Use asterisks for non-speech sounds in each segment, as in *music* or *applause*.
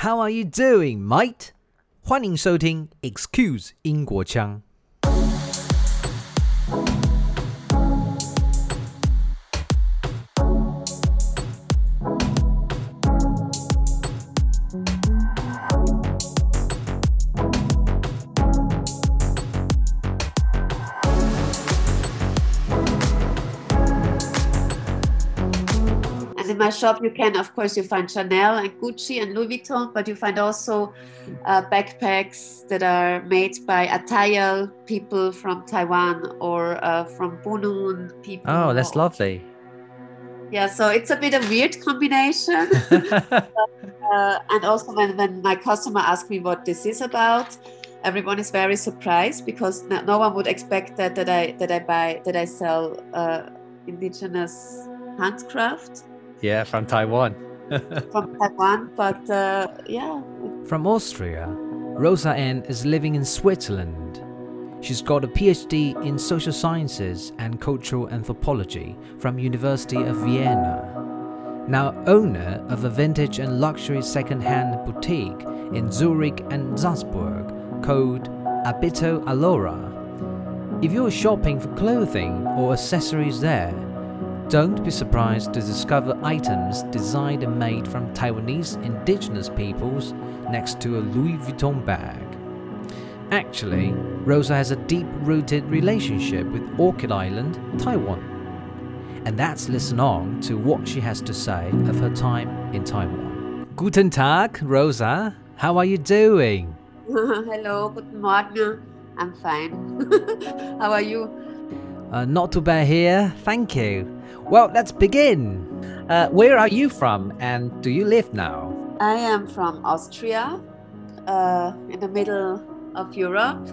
How are you doing, mate？欢迎收听 Excuse 英国腔。 Shop, you can, of course, you find Chanel and Gucci and Louis Vuitton, but you find also uh, backpacks that are made by Atayal people from Taiwan or uh, from Bunun people. Oh, that's lovely. Yeah, so it's a bit of weird combination. *laughs* *laughs* uh, and also, when, when my customer asks me what this is about, everyone is very surprised because no, no one would expect that that I that I buy that I sell uh, indigenous handcraft yeah, from Taiwan. *laughs* from Taiwan, but uh, yeah. From Austria, Rosa Ann is living in Switzerland. She's got a PhD in social sciences and cultural anthropology from University of Vienna. Now owner of a vintage and luxury second-hand boutique in Zurich and Salzburg called Abito Allora. If you're shopping for clothing or accessories there, don't be surprised to discover items designed and made from Taiwanese indigenous peoples next to a Louis Vuitton bag. Actually, Rosa has a deep rooted relationship with Orchid Island, Taiwan. And let's listen on to what she has to say of her time in Taiwan. Guten Tag, Rosa. How are you doing? *laughs* Hello, guten Morgen. I'm fine. *laughs* How are you? Uh, not too bad here, thank you. Well, let's begin. Uh, where are you from and do you live now? I am from Austria, uh, in the middle of Europe,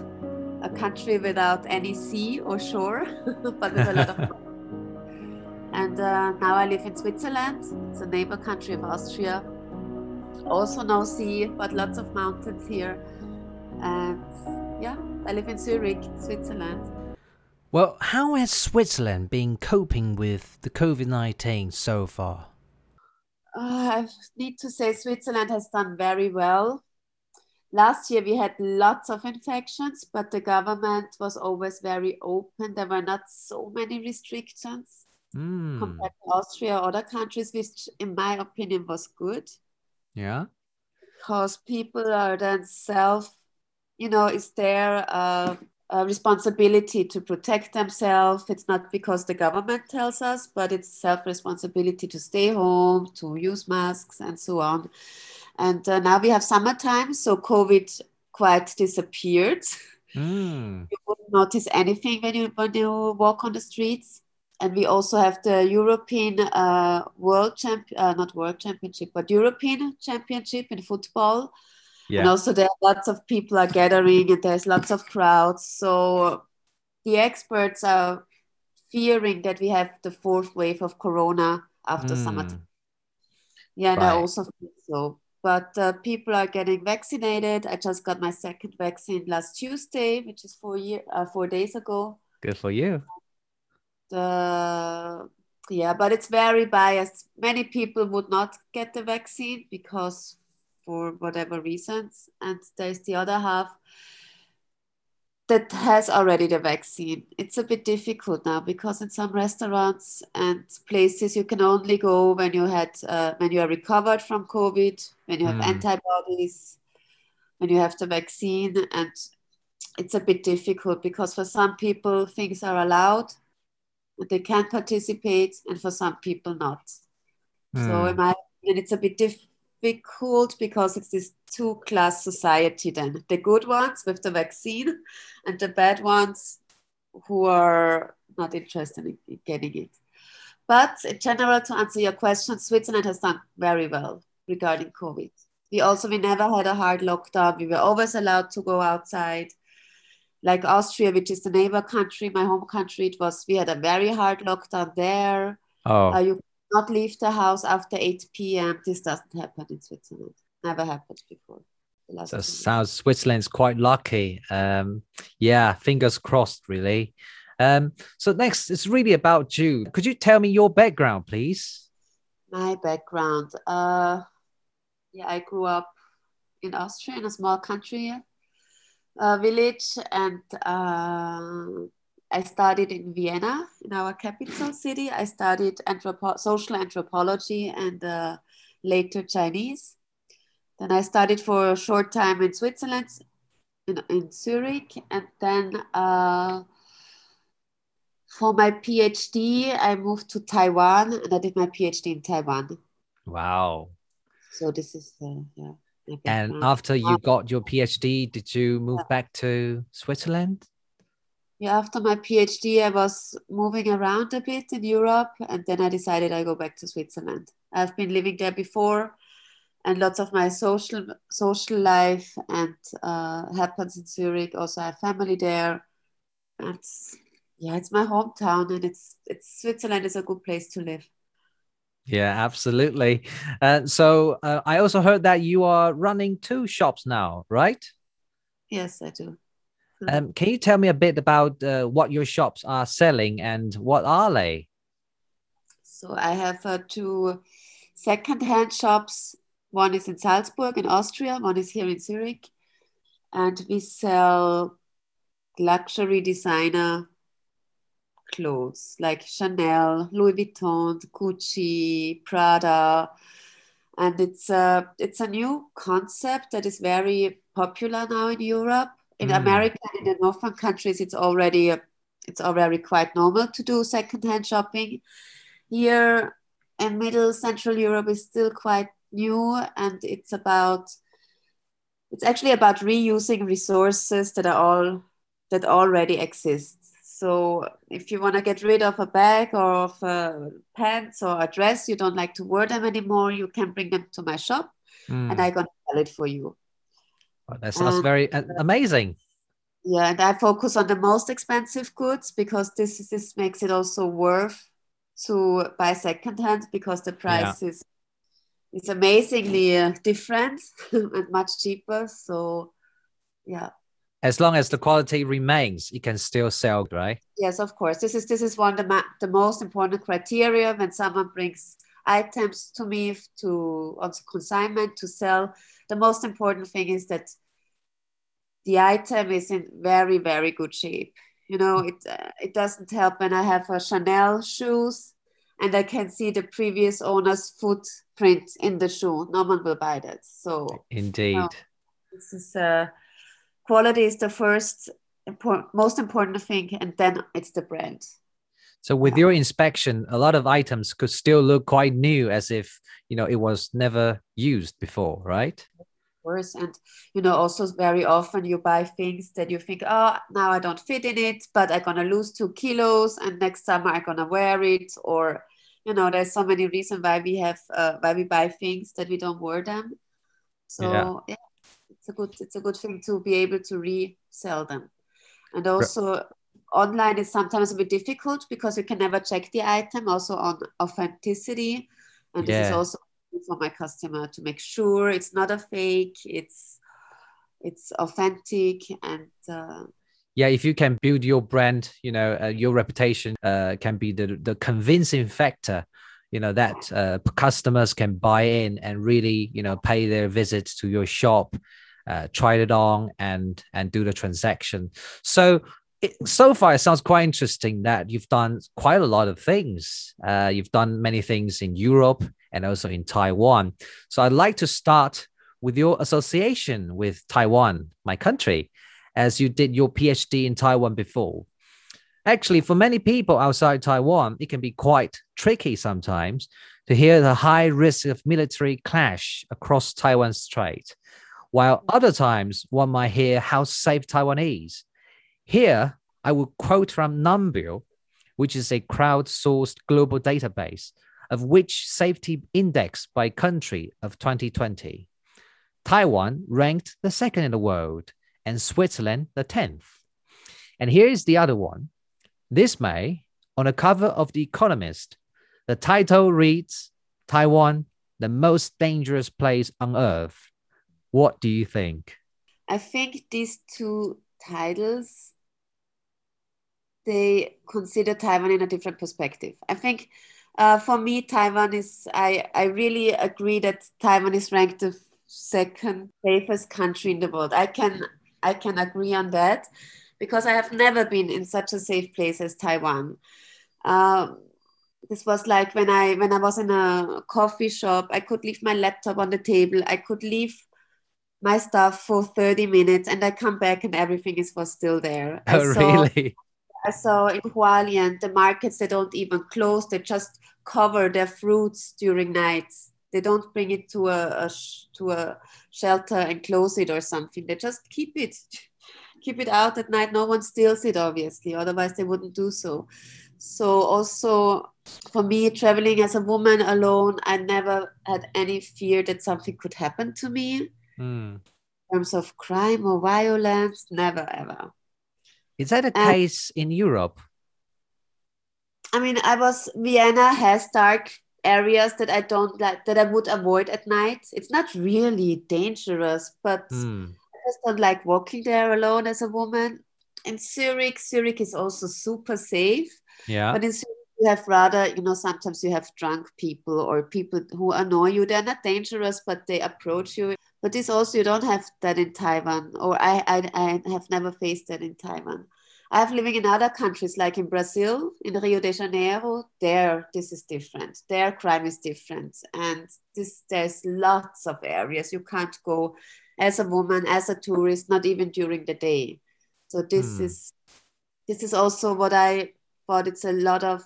a country without any sea or shore, *laughs* but with a lot of. *laughs* and uh, now I live in Switzerland. It's a neighbor country of Austria. Also no sea, but lots of mountains here. And yeah, I live in Zurich, Switzerland. Well, how has Switzerland been coping with the COVID 19 so far? Uh, I need to say Switzerland has done very well. Last year we had lots of infections, but the government was always very open. There were not so many restrictions mm. compared to Austria or other countries, which, in my opinion, was good. Yeah. Because people are then self, you know, is there uh, a responsibility to protect themselves. It's not because the government tells us, but it's self responsibility to stay home, to use masks, and so on. And uh, now we have summertime, so COVID quite disappeared. Mm. *laughs* You wouldn't notice anything when you when you walk on the streets. And we also have the European uh, World Champ, uh, not World Championship, but European Championship in football yeah. and also there are lots of people are gathering and there's lots of crowds. So the experts are fearing that we have the fourth wave of corona after mm. summer. Yeah and right. i also think so. But uh, people are getting vaccinated. I just got my second vaccine last tuesday which is four year uh, four days ago. Good for you. The yeah but it's very biased. Many people would not get the vaccine because for whatever reasons. And there's the other half that has already the vaccine. It's a bit difficult now because in some restaurants and places you can only go when you had uh, when you are recovered from COVID, when you have mm. antibodies, when you have the vaccine, and it's a bit difficult because for some people things are allowed, they can participate, and for some people not. Mm. So, my opinion, it's a bit difficult difficult because it's this two class society then. The good ones with the vaccine and the bad ones who are not interested in getting it. But in general to answer your question switzerland has done very well regarding covid. We also we never had a hard lockdown. We were always allowed to go outside. Like austria which is the neighbor country my home country it was we had a very hard lockdown there. Oh. Uh, you not leave the house after 8 p.m. This doesn't happen in Switzerland. Never happened before. So sounds Switzerland's quite lucky. Um, yeah, fingers crossed, really. Um, so next, it's really about you. Could you tell me your background, please? My background. Uh, yeah, I grew up in Austria, in a small country uh, village, and uh, I studied in Vienna, in our capital city. I studied anthropo- social anthropology and uh, later Chinese. Then I studied for a short time in Switzerland, in, in Zurich, and then uh, for my PhD, I moved to Taiwan and I did my PhD in Taiwan. Wow. So this is uh, yeah. And after you got your PhD, did you move back to Switzerland? Yeah, after my PhD, I was moving around a bit in Europe, and then I decided I go back to Switzerland. I've been living there before, and lots of my social social life and uh, happens in Zurich. Also, I have family there, and yeah, it's my hometown, and it's it's Switzerland is a good place to live. Yeah, absolutely. Uh, so uh, I also heard that you are running two shops now, right? Yes, I do. Hmm. Um, can you tell me a bit about uh, what your shops are selling and what are they? So I have uh, two second-hand shops. One is in Salzburg in Austria. One is here in Zurich, and we sell luxury designer clothes like Chanel, Louis Vuitton, Gucci, Prada, and it's a it's a new concept that is very popular now in Europe. In mm. America, in the northern countries, it's already it's already quite normal to do secondhand shopping. Here in Middle Central Europe is still quite new, and it's about it's actually about reusing resources that are all that already exist so if you want to get rid of a bag or of a pants or a dress, you don't like to wear them anymore, you can bring them to my shop mm. and I'm going to sell it for you. Well, that sounds and, very uh, amazing. Yeah, and I focus on the most expensive goods because this this makes it also worth to buy secondhand because the price yeah. is is amazingly uh, different *laughs* and much cheaper. So yeah as long as the quality remains, it can still sell, right? Yes, of course. This is this is one of the, the most important criteria when someone brings items to me to on consignment to sell. The most important thing is that the item is in very very good shape. You know, it uh, it doesn't help when I have a Chanel shoes and I can see the previous owner's footprint in the shoe. No one will buy that. So indeed, you know, this is uh quality is the first important, most important thing, and then it's the brand. So with your inspection, a lot of items could still look quite new, as if you know it was never used before, right? Of course, and you know also very often you buy things that you think, oh, now I don't fit in it, but I'm gonna lose two kilos, and next summer I'm gonna wear it, or you know, there's so many reasons why we have uh, why we buy things that we don't wear them. So yeah. yeah a good it's a good thing to be able to resell them and also. Online is sometimes a bit difficult because you can never check the item also on authenticity and yeah. this is also for my customer to make sure it's not a fake it's it's authentic and uh, yeah if you can build your brand you know uh, your reputation uh, can be the the convincing factor you know that uh, customers can buy in and really you know pay their visits to your shop uh, tried it on and and do the transaction. So it, so far, it sounds quite interesting that you've done quite a lot of things. Uh, you've done many things in Europe and also in Taiwan. So I'd like to start with your association with Taiwan, my country, as you did your PhD in Taiwan before. Actually, for many people outside Taiwan, it can be quite tricky sometimes to hear the high risk of military clash across Taiwan Strait while other times one might hear how safe Taiwan is. Here, I will quote from Numbeo, which is a crowdsourced global database of which safety index by country of 2020. Taiwan ranked the second in the world and Switzerland the 10th. And here is the other one. This May, on the cover of The Economist, the title reads Taiwan, the most dangerous place on earth. What do you think? I think these two titles they consider Taiwan in a different perspective. I think uh, for me, Taiwan is I I really agree that Taiwan is ranked the second safest country in the world. I can I can agree on that because I have never been in such a safe place as Taiwan. Um, this was like when I when I was in a coffee shop, I could leave my laptop on the table. I could leave my stuff for 30 minutes and I come back and everything is was still there. *laughs* Oh, saw, really? I saw in Hualien the markets they don't even close, they just cover their fruits during nights. They don't bring it to a, a to a shelter and close it or something. They just keep it *laughs* keep it out at night. No one steals it, obviously, otherwise they wouldn't do so. So also for me, traveling as a woman alone, I never had any fear that something could happen to me. Mm. In terms of crime or violence, never ever. Is that a and, case in Europe? I mean, I was Vienna has dark areas that I don't like that I would avoid at night. It's not really dangerous, but mm. I just don't like walking there alone as a woman. In Zurich, Zurich is also super safe. Yeah. But in Zurich, you have rather, you know, sometimes you have drunk people or people who annoy you. They're not dangerous, but they approach you. But this also, you don't have that in Taiwan, or I, I, I have never faced that in Taiwan. I have living in other countries, like in Brazil, in Rio de Janeiro. There, this is different. Their crime is different, and this there's lots of areas you can't go as a woman, as a tourist, not even during the day. So this hmm. is this is also what I thought. It's a lot of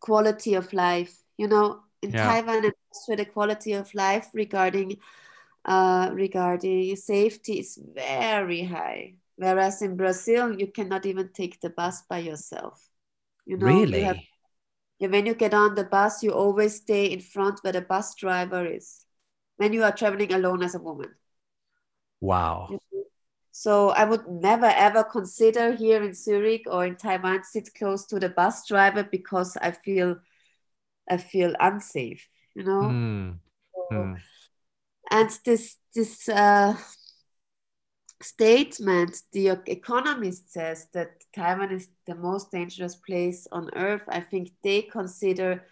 quality of life. You know, in yeah. Taiwan and Austria, the quality of life regarding uh, regarding safety is very high Whereas in Brazil, you cannot even take the bus by yourself. You know, really? You have, when you get on the bus, you always stay in front where the bus driver is. When you are traveling alone as a woman. Wow. So I would never ever consider here in Zurich or in Taiwan sit close to the bus driver because I feel I feel unsafe, you know. Mm. So, mm. And this this uh, statement, the Economist says that Taiwan is the most dangerous place on earth. I think they consider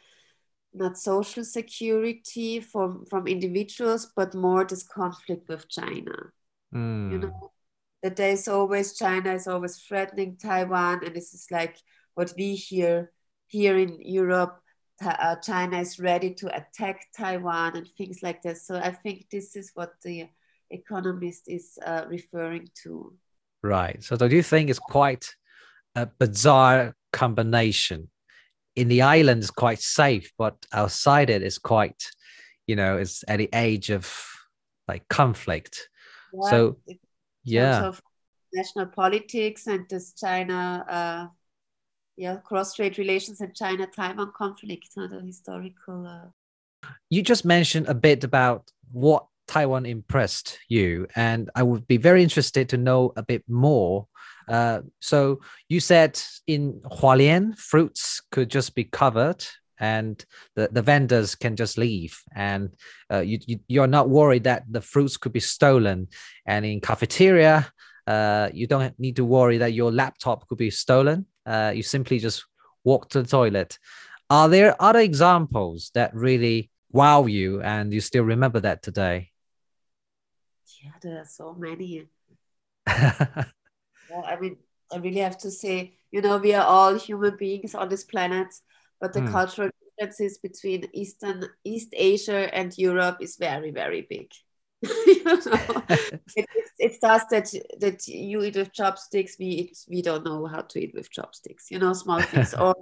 not social security from, from individuals, but more this conflict with China. Mm. You know, that there's always China is always threatening Taiwan, and this is like what we hear here in Europe. Uh, China is ready to attack Taiwan and things like this. So I think this is what the economist is uh, referring to. Right. So do you think it's quite a bizarre combination? In the island, it's quite safe, but outside it is quite, you know, it's at the age of like conflict. Yeah, so, yeah. national politics and this China, uh, yeah, cross-strait relations and China-Taiwan conflict, uh, the historical. Uh... You just mentioned a bit about what Taiwan impressed you? And I would be very interested to know a bit more. Uh, so you said in Hualien, fruits could just be covered and the, the vendors can just leave and uh, you, you, you're not worried that the fruits could be stolen and in cafeteria uh, you don't need to worry that your laptop could be stolen uh, you simply just walk to the toilet are there other examples that really wow you and you still remember that today yeah, there are so many. *laughs* yeah, I mean, I really have to say, you know, we are all human beings on this planet, but the mm. cultural differences between Eastern East Asia and Europe is very, very big. You *laughs* know, it, it's just that that you eat with chopsticks. We eat, we don't know how to eat with chopsticks. You know, small things *laughs* or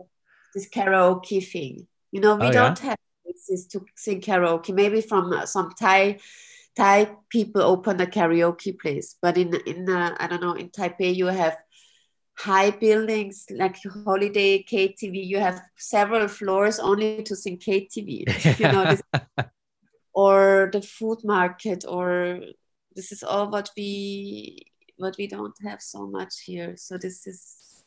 this karaoke thing. You know, we oh, don't yeah? have this to sing karaoke. Maybe from uh, some Thai Thai people open a karaoke place, but in in uh, I don't know in Taipei you have high buildings like Holiday KTV. You have several floors only to sing KTV. you know, this, *laughs* or the food market, or this is all what we what we don't have so much here. So this is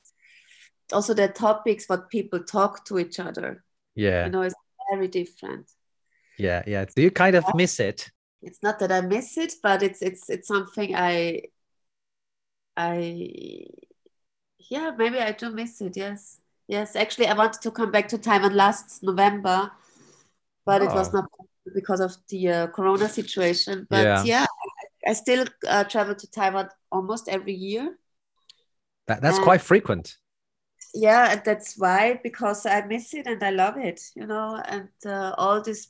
also the topics what people talk to each other. Yeah, you know, it's very different. Yeah, yeah. Do you kind of miss it? it's not that I miss it, but it's it's it's something I I yeah maybe I do miss it. Yes, yes. Actually, I wanted to come back to Taiwan last November, but oh. it was oh. not because of the uh, Corona situation. But Yeah. yeah, I, I still uh, travel to Taiwan almost every year. That, that's Uh, quite frequent. Yeah, and that's why because I miss it and I love it, you know, and uh, all these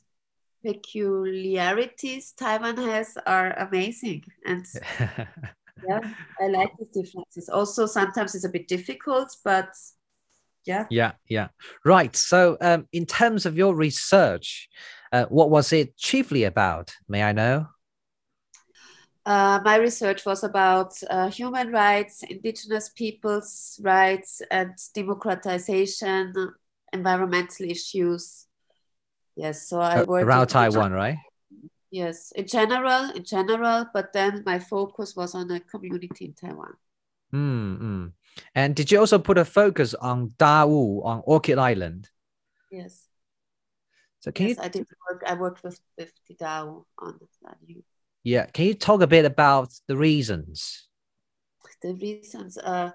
peculiarities Taiwan has are amazing. And *laughs* yeah, I like these differences. Also, sometimes it's a bit difficult, but yeah. yeah, yeah. Right. So, um, in terms of your research, uh, what was it chiefly about? May I know? Uh, my research was about uh, human rights, indigenous peoples' rights, and democratization, environmental issues. Yes, so I worked Around Taiwan, right? Yes, in general, in general, but then my focus was on the community in Taiwan. Mm, mm. And did you also put a focus on Dawu on Orchid Island? Yes, So can yes, you I did work. I worked with with the on that. Yeah, can you talk a bit about the reasons? The reasons, uh,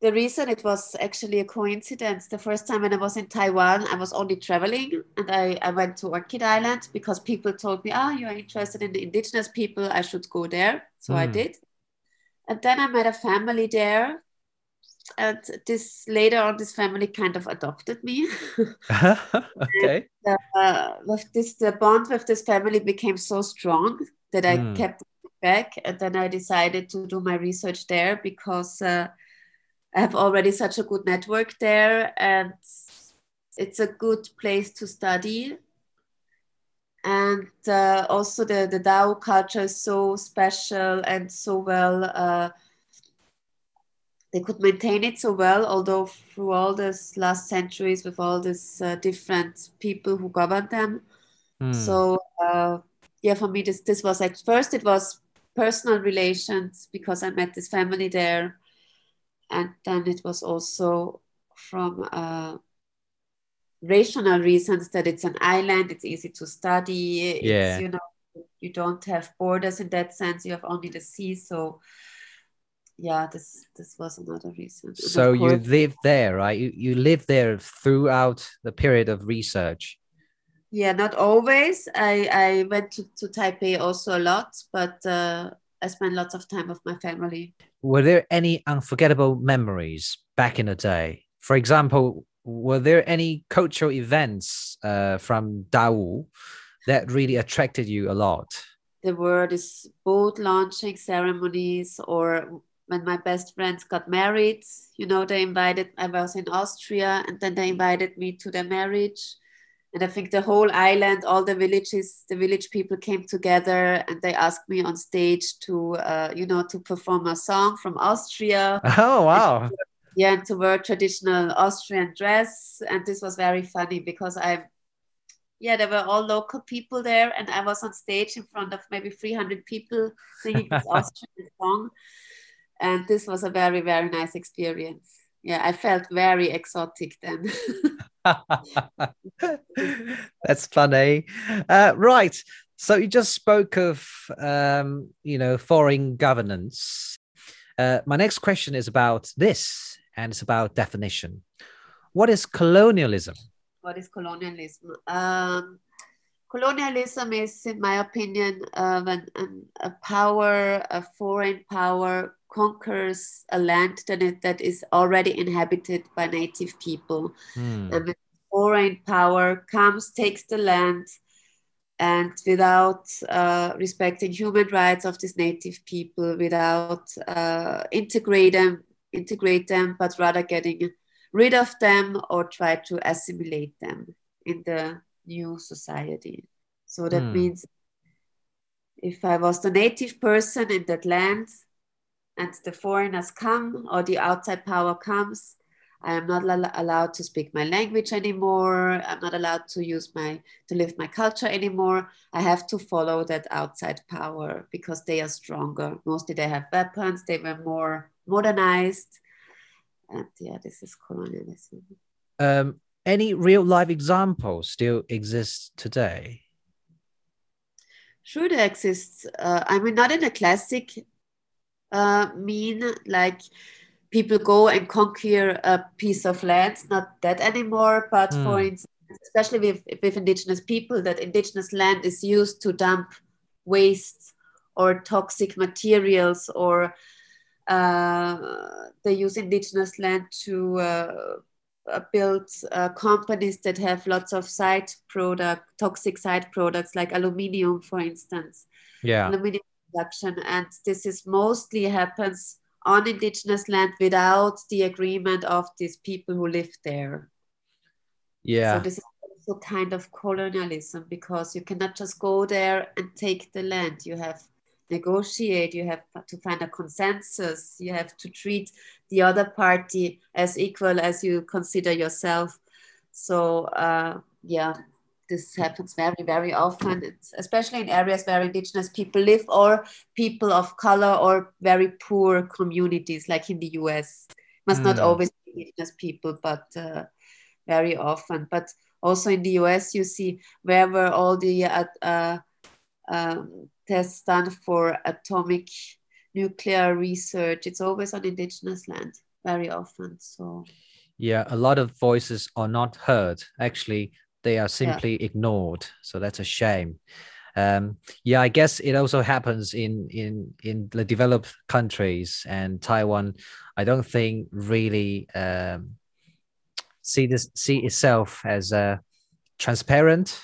the reason it was actually a coincidence. The first time when I was in Taiwan, I was only traveling, and I I went to Orchid Island because people told me, "Ah, you're interested in the indigenous people. I should go there." So I Mm. did, and then I met a family there. And this later on, this family kind of adopted me. *laughs* okay. uh, with this the bond with this family became so strong that I Mm. kept back, and then I decided to do my research there because uh, I have already such a good network there, and it's a good place to study. And uh, also the the Dao culture is so special and so well. They could maintain it so well, although through all this last centuries with all these uh, different people who governed them. Mm. So uh, yeah, for me, this this was at first it was personal relations because I met this family there, and then it was also from uh, rational reasons that it's an island, it's easy to study, it's, Yeah. you know, you don't have borders in that sense, you have only the sea, so yeah, this this was another reason. So you lived there, right? You you lived there throughout the period of research. Yeah, not always. I, I went to, to Taipei also a lot, but uh, I spent lots of time with my family. Were there any unforgettable memories back in the day? For example, were there any cultural events uh, from Dawu that really attracted you a lot? There were these boat launching ceremonies, or when my best friends got married, you know, they invited, I was in Austria, and then they invited me to their marriage. And I think the whole island, all the villages, the village people came together and they asked me on stage to, uh, you know, to perform a song from Austria. Oh *laughs* wow! yeah, and to wear traditional Austrian dress. And this was very funny because I, yeah, there were all local people there, and I was on stage in front of maybe 300 people singing this *laughs* Austrian song. And this was a very, very nice experience. Yeah, I felt very exotic then. *laughs* That's funny. Uh, right. So you just spoke of, um, you know, foreign governance. Uh, my next question is about this, and it's about definition. What is colonialism? what is colonialism? Um, colonialism is, in my opinion, uh, when an, a power, a foreign power, conquers a land that is already inhabited by native people. Hmm. And when foreign power comes, takes the land, and without uh, respecting human rights of these native people, without uh, integrate them, integrate them, but rather getting rid of them or try to assimilate them in the new society. So that Hmm. means if I was the native person in that land and the foreigners come or the outside power comes, I am not al- allowed to speak my language anymore. I'm not allowed to use my to live my culture anymore. I have to follow that outside power because they are stronger. Mostly they have weapons. They were more modernized, and yeah, this is colonialism. Um, any real life examples still exist today? Sure, there exists. Uh, I mean, not in a classic uh, mean like people go and conquer a piece of land. Not that anymore. But for Hmm. instance, especially with, with indigenous people, that indigenous land is used to dump waste or toxic materials, or uh, they use indigenous land to uh, uh build uh, companies that have lots of side product, toxic side products like aluminium, for instance. Yeah. Aluminium production, and this is mostly happens on indigenous land without the agreement of these people who live there. Yeah. So this is also kind of colonialism because you cannot just go there and take the land. You have negotiate, you have to find a consensus, you have to treat the other party as equal as you consider yourself. So uh, yeah, this happens very, very often, it's especially in areas where indigenous people live or people of color or very poor communities, like in the US. Must mm. not hmm. always be indigenous people, but uh, very often. But also in the US, you see where were all the uh, uh, um, tests done for atomic nuclear research. It's always on indigenous land, very often. So. Yeah, a lot of voices are not heard. Actually, they are simply yeah. ignored. So that's a shame. Um, yeah, I guess it also happens in in in the developed countries and Taiwan. I don't think really um, see this see itself as a transparent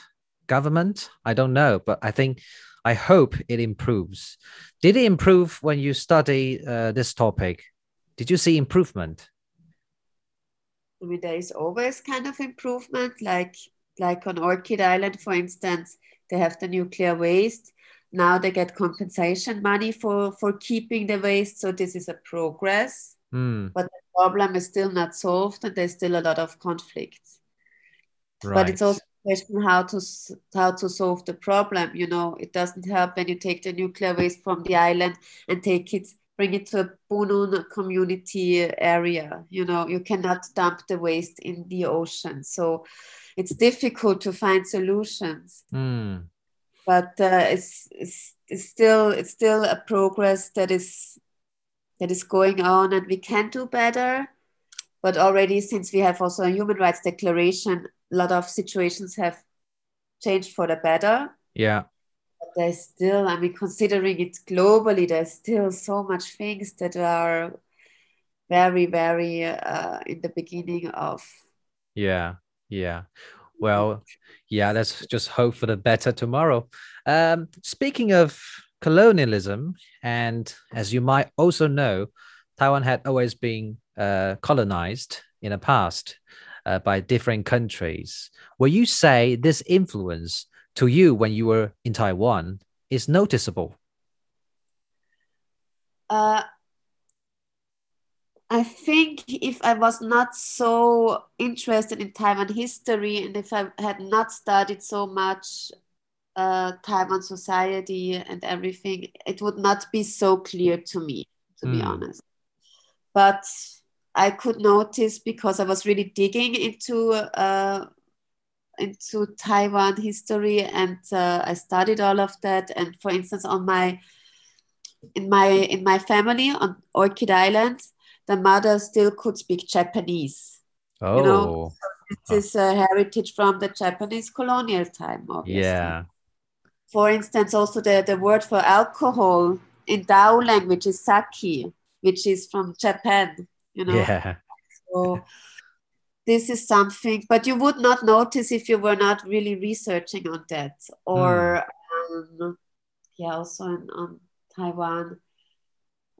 government. I don't know, but I think I hope it improves. Did it improve when you study uh, this topic? Did you see improvement? I mean, there is always kind of improvement, like like on Orchid Island, for instance, they have the nuclear waste. Now they get compensation money for, for keeping the waste. So this is a progress. Mm. But the problem is still not solved and there's still a lot of conflicts. Right. But it's also a question how to how to solve the problem. You know, it doesn't help when you take the nuclear waste from the island and take it bring it to a Bunun community area. You know, you cannot dump the waste in the ocean. So it's difficult to find solutions. Mm. But uh, it's, it's, it's still it's still a progress that is that is going on, and we can do better. But already, since we have also a human rights declaration, a lot of situations have changed for the better. Yeah. But there's still, I mean, considering it globally, there's still so much things that are very, very uh, in the beginning of. Yeah. Yeah. Well, yeah, let's just hope for the better tomorrow. Um, speaking of colonialism, and as you might also know, Taiwan had always been uh, colonized in the past uh, by different countries. Will you say this influence to you when you were in Taiwan is noticeable? Uh, I think if I was not so interested in Taiwan history and if I had not studied so much uh, Taiwan society and everything, it would not be so clear to me, to mm. be hmm. honest. But I could notice because I was really digging into uh, into Taiwan history and uh, I studied all of that. And for instance, on my in my in my family on Orchid Island, the mother still could speak Japanese. Oh. You know, oh. this is a heritage from the Japanese colonial time, obviously. Yeah. For instance, also the, the word for alcohol in Dao language is sake, which is from Japan, you know. Yeah. So this is something, but you would not notice if you were not really researching on that. Or mm. um, yeah, also in, on Taiwan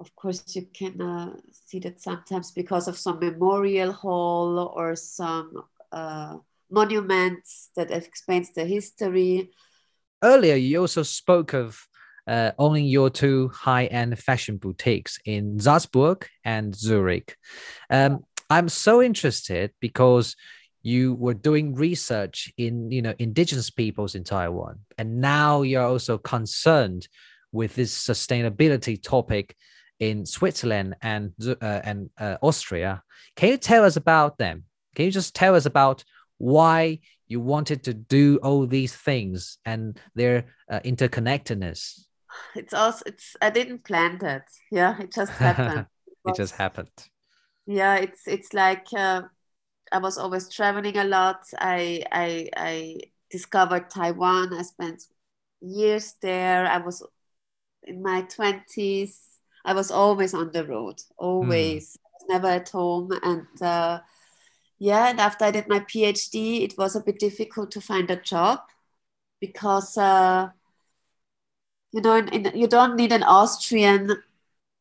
of course you can uh, see that sometimes because of some memorial hall or some uh, monuments that explains the history. Earlier you also spoke of uh, owning your two high-end fashion boutiques in salzburg and zurich. Um, i'm so interested because you were doing research in you know indigenous peoples in taiwan and now you're also concerned with this sustainability topic in Switzerland and uh, and uh, Austria. Can you tell us about them? Can you just tell us about why you wanted to do all these things and their uh, interconnectedness? It's also it's I didn't plan that. Yeah, it just happened. *laughs* it just happened. Yeah, it's it's like uh, I was always traveling a lot. I I I discovered Taiwan. I spent years there. I was in my twenties. I was always on the road, always, mm. never at home. And uh, yeah, and after I did my PhD, it was a bit difficult to find a job because uh, you know in, in, you don't need an Austrian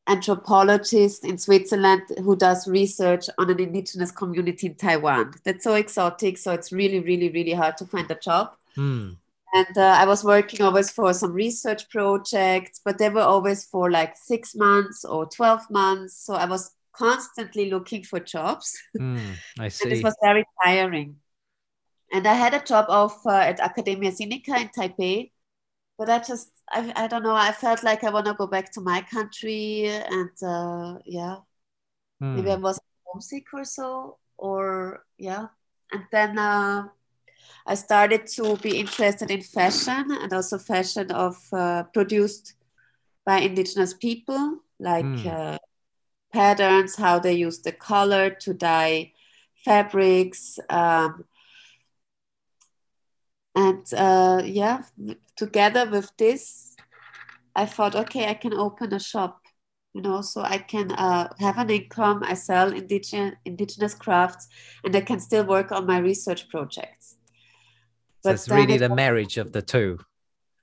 anthropologist in Switzerland who does research on an indigenous community in Taiwan. That's so exotic. So it's really, really, really hard to find a job. Mm. And uh, I was working always for some research projects, but they were always for like six months or 12 months. So I was constantly looking for jobs. *laughs* Mm, I see. and this was very tiring. And I had a job offer at Academia Sinica in Taipei but I just I, I don't know I felt like I want to go back to my country and uh, yeah hmm. maybe I was homesick or so or yeah and then uh, I started to be interested in fashion and also fashion of uh, produced by indigenous people like hmm. uh, patterns how they use the color to dye fabrics um, and uh, yeah together with this i thought okay i can open a shop you know so i can uh, have an income i sell indigenous indigenous crafts and i can still work on my research projects so it's really the marriage of the two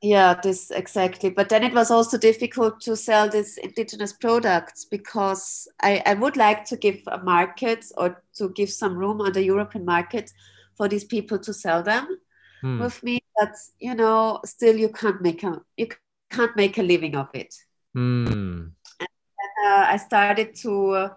yeah this exactly but then it was also difficult to sell these indigenous products because I, I would like to give a market or to give some room on the european market for these people to sell them hmm. with me but you know still you can't make a you can't make a living of it hmm. and, uh, i started to uh,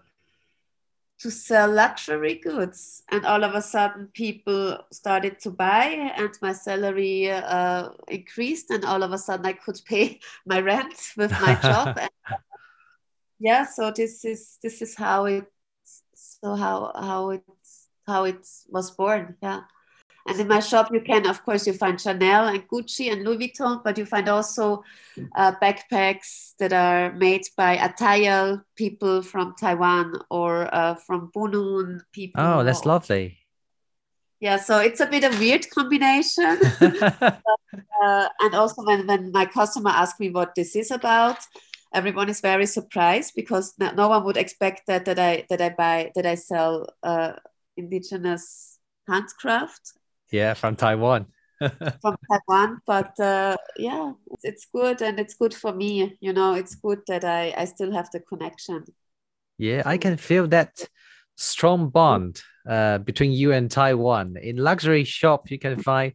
to sell luxury goods. And all of a sudden people started to buy and my salary uh, increased and all of a sudden i could pay *laughs* my rent with my job. *laughs* And, yeah so this is this is how it so how how it how it was born. Yeah and in my shop, you can, of course, you find Chanel and Gucci and Louis Vuitton, but you find also uh, backpacks that are made by Atayal people from Taiwan or uh, from Bunun people. Oh, that's lovely. Yeah, so it's a bit of weird combination. *laughs* but, uh, and also when, when my customer asks me what this is about, everyone is very surprised because no, no one would expect that that I that I buy that I sell uh, indigenous handcraft yeah, from Taiwan. *laughs* from Taiwan, but uh, yeah, it's good and it's good for me. You know, it's good that I I still have the connection. Yeah, I can feel that strong bond uh, between you and Taiwan. In luxury shop, you can find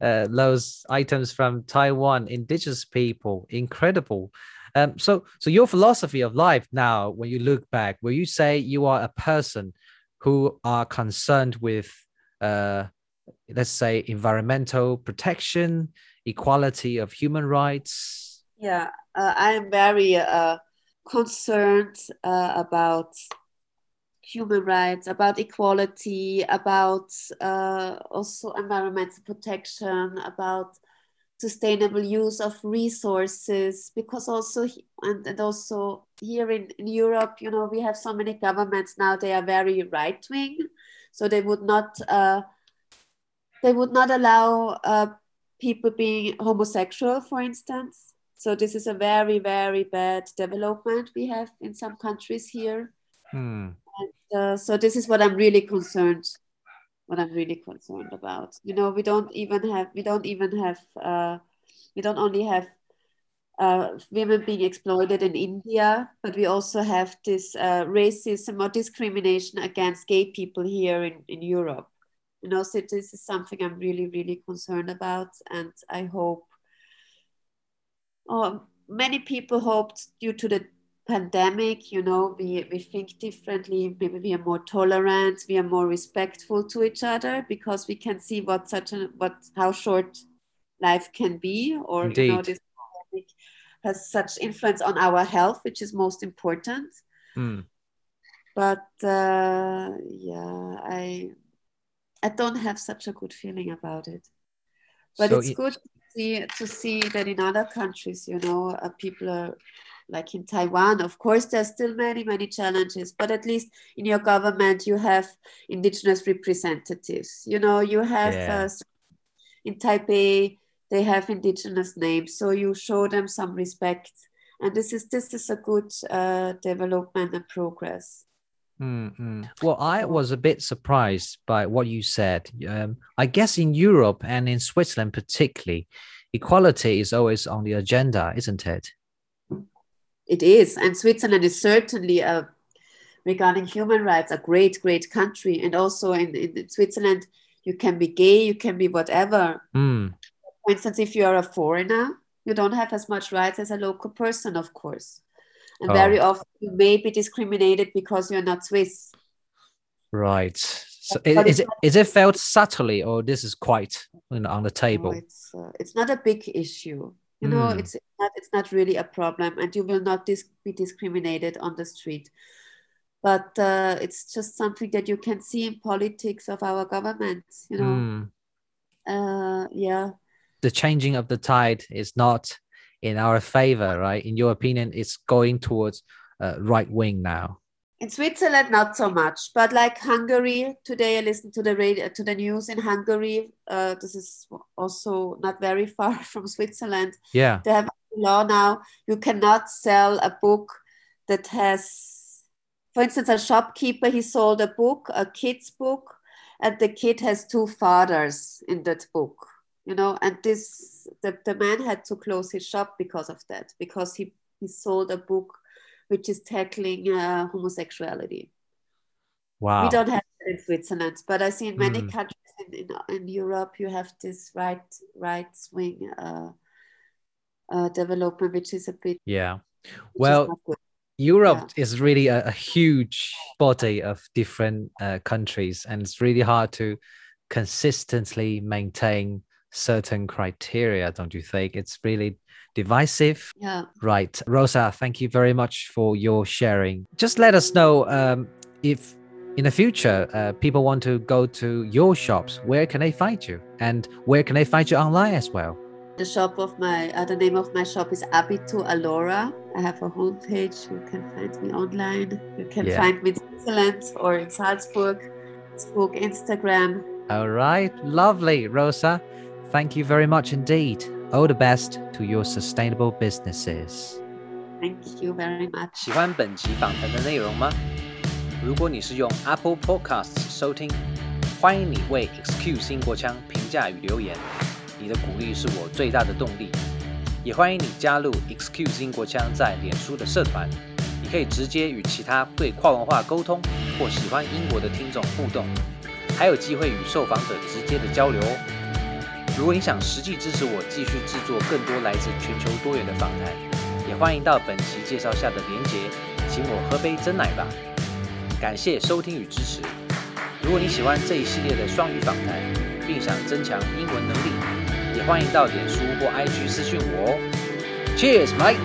uh, those items from Taiwan, indigenous people, incredible. Um, so, so your philosophy of life now, when you look back, will you say you are a person who are concerned with uh, let's say environmental protection equality of human rights. Yeah uh, i am very uh, concerned uh, about human rights about equality about uh, also environmental protection about sustainable use of resources because also and, and also here in, in europe you know we have so many governments now they are very right wing so they would not uh, they would not allow uh, people being homosexual, for instance. So this is a very, very bad development we have in some countries here. Hmm. And, uh, so this is what I'm really concerned. What I'm really concerned about. You know, we don't even have. We don't even have. Uh, we don't only have uh, women being exploited in India, but we also have this uh, racism or discrimination against gay people here in, in Europe you know so this is something i'm really really concerned about and i hope oh, many people hoped due to the pandemic you know we, we think differently maybe we are more tolerant we are more respectful to each other because we can see what such a what how short life can be or Indeed. you know this pandemic has such influence on our health which is most important mm. but uh, yeah i I don't have such a good feeling about it. But so it's it, good to see, to see that in other countries, you know, uh, people are like in Taiwan, of course, there's still many, many challenges, but at least in your government, you have indigenous representatives. You know, you have Yeah. uh, in Taipei, they have indigenous names, so you show them some respect, and this is this is a good uh, development and progress. Mm-mm. Well, I was a bit surprised by what you said. Um, I guess in Europe and in Switzerland, particularly, equality is always on the agenda, isn't it? It is, and Switzerland is certainly a regarding human rights a great, great country, and also in, in Switzerland, you can be gay, you can be whatever. Mm. For instance, if you are a foreigner, you don't have as much rights as a local person, of course. And very Oh. often you may be discriminated because you're not Swiss. Right. So But i- is it's it felt subtly, or this is quite you know, on the No, table? it's uh, it's not a big issue. You know, Mm. it's not it's not really a problem, and you will not dis- be discriminated on the street. But uh, it's just something that you can see in politics of our government. You know, Mm. uh, yeah. The changing of the tide is not in our favor, right? In your opinion, it's going towards uh, right wing now. In Switzerland, not so much, but like Hungary today, I listened to the radio, to the news in Hungary. Uh, this is also not very *laughs* far from Switzerland. Yeah. they have a law now you cannot sell a book that has for instance a shopkeeper he sold a book a kid's book and the kid has two fathers in that book you know and this the, the man had to close his shop because of that because he he sold a book which is tackling uh, homosexuality Wow. we don't have that in Switzerland, but I see in many Mm. countries in, in, in Europe you have this right right wing uh, uh, development, which is a bit yeah. Well. Europe is really a, a huge body of different uh, countries, and it's really hard to consistently maintain certain criteria, don't you think? It's really divisive. yeah. Right. Rosa, thank you very much for your sharing. Just let us know um, if in the future uh, people want to go to your shops, where can they find you? And where can they find you online as well? The shop of my uh, the name of my shop is Abitu Alora. I have a homepage. You can find me online. You can Yeah. find me in Switzerland or in Salzburg, Facebook, Instagram. All right. Lovely, Rosa. Thank you very much indeed. All the best to your sustainable businesses. Thank you very much. 喜欢本集访谈的内容吗？如果你是用 Apple Podcasts 收听，欢迎你为 Excuse 英国腔评价与留言，你的鼓励是我最大的动力。也欢迎你加入 Excuse 英国腔在脸书的社团，你可以直接与其他对跨文化沟通或喜欢英国的听众互动，还有机会与受访者直接的交流哦。 如果你想实际支持我继续制作更多来自全球多元的访谈，也欢迎到本期介绍下的连结，请我喝杯真奶吧。感谢收听与支持。如果你喜欢这一系列的双语访谈，并想增强英文能力，也欢迎到脸书或 IG 私讯我哦。Cheers, mate!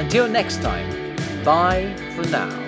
Until next time, bye for now.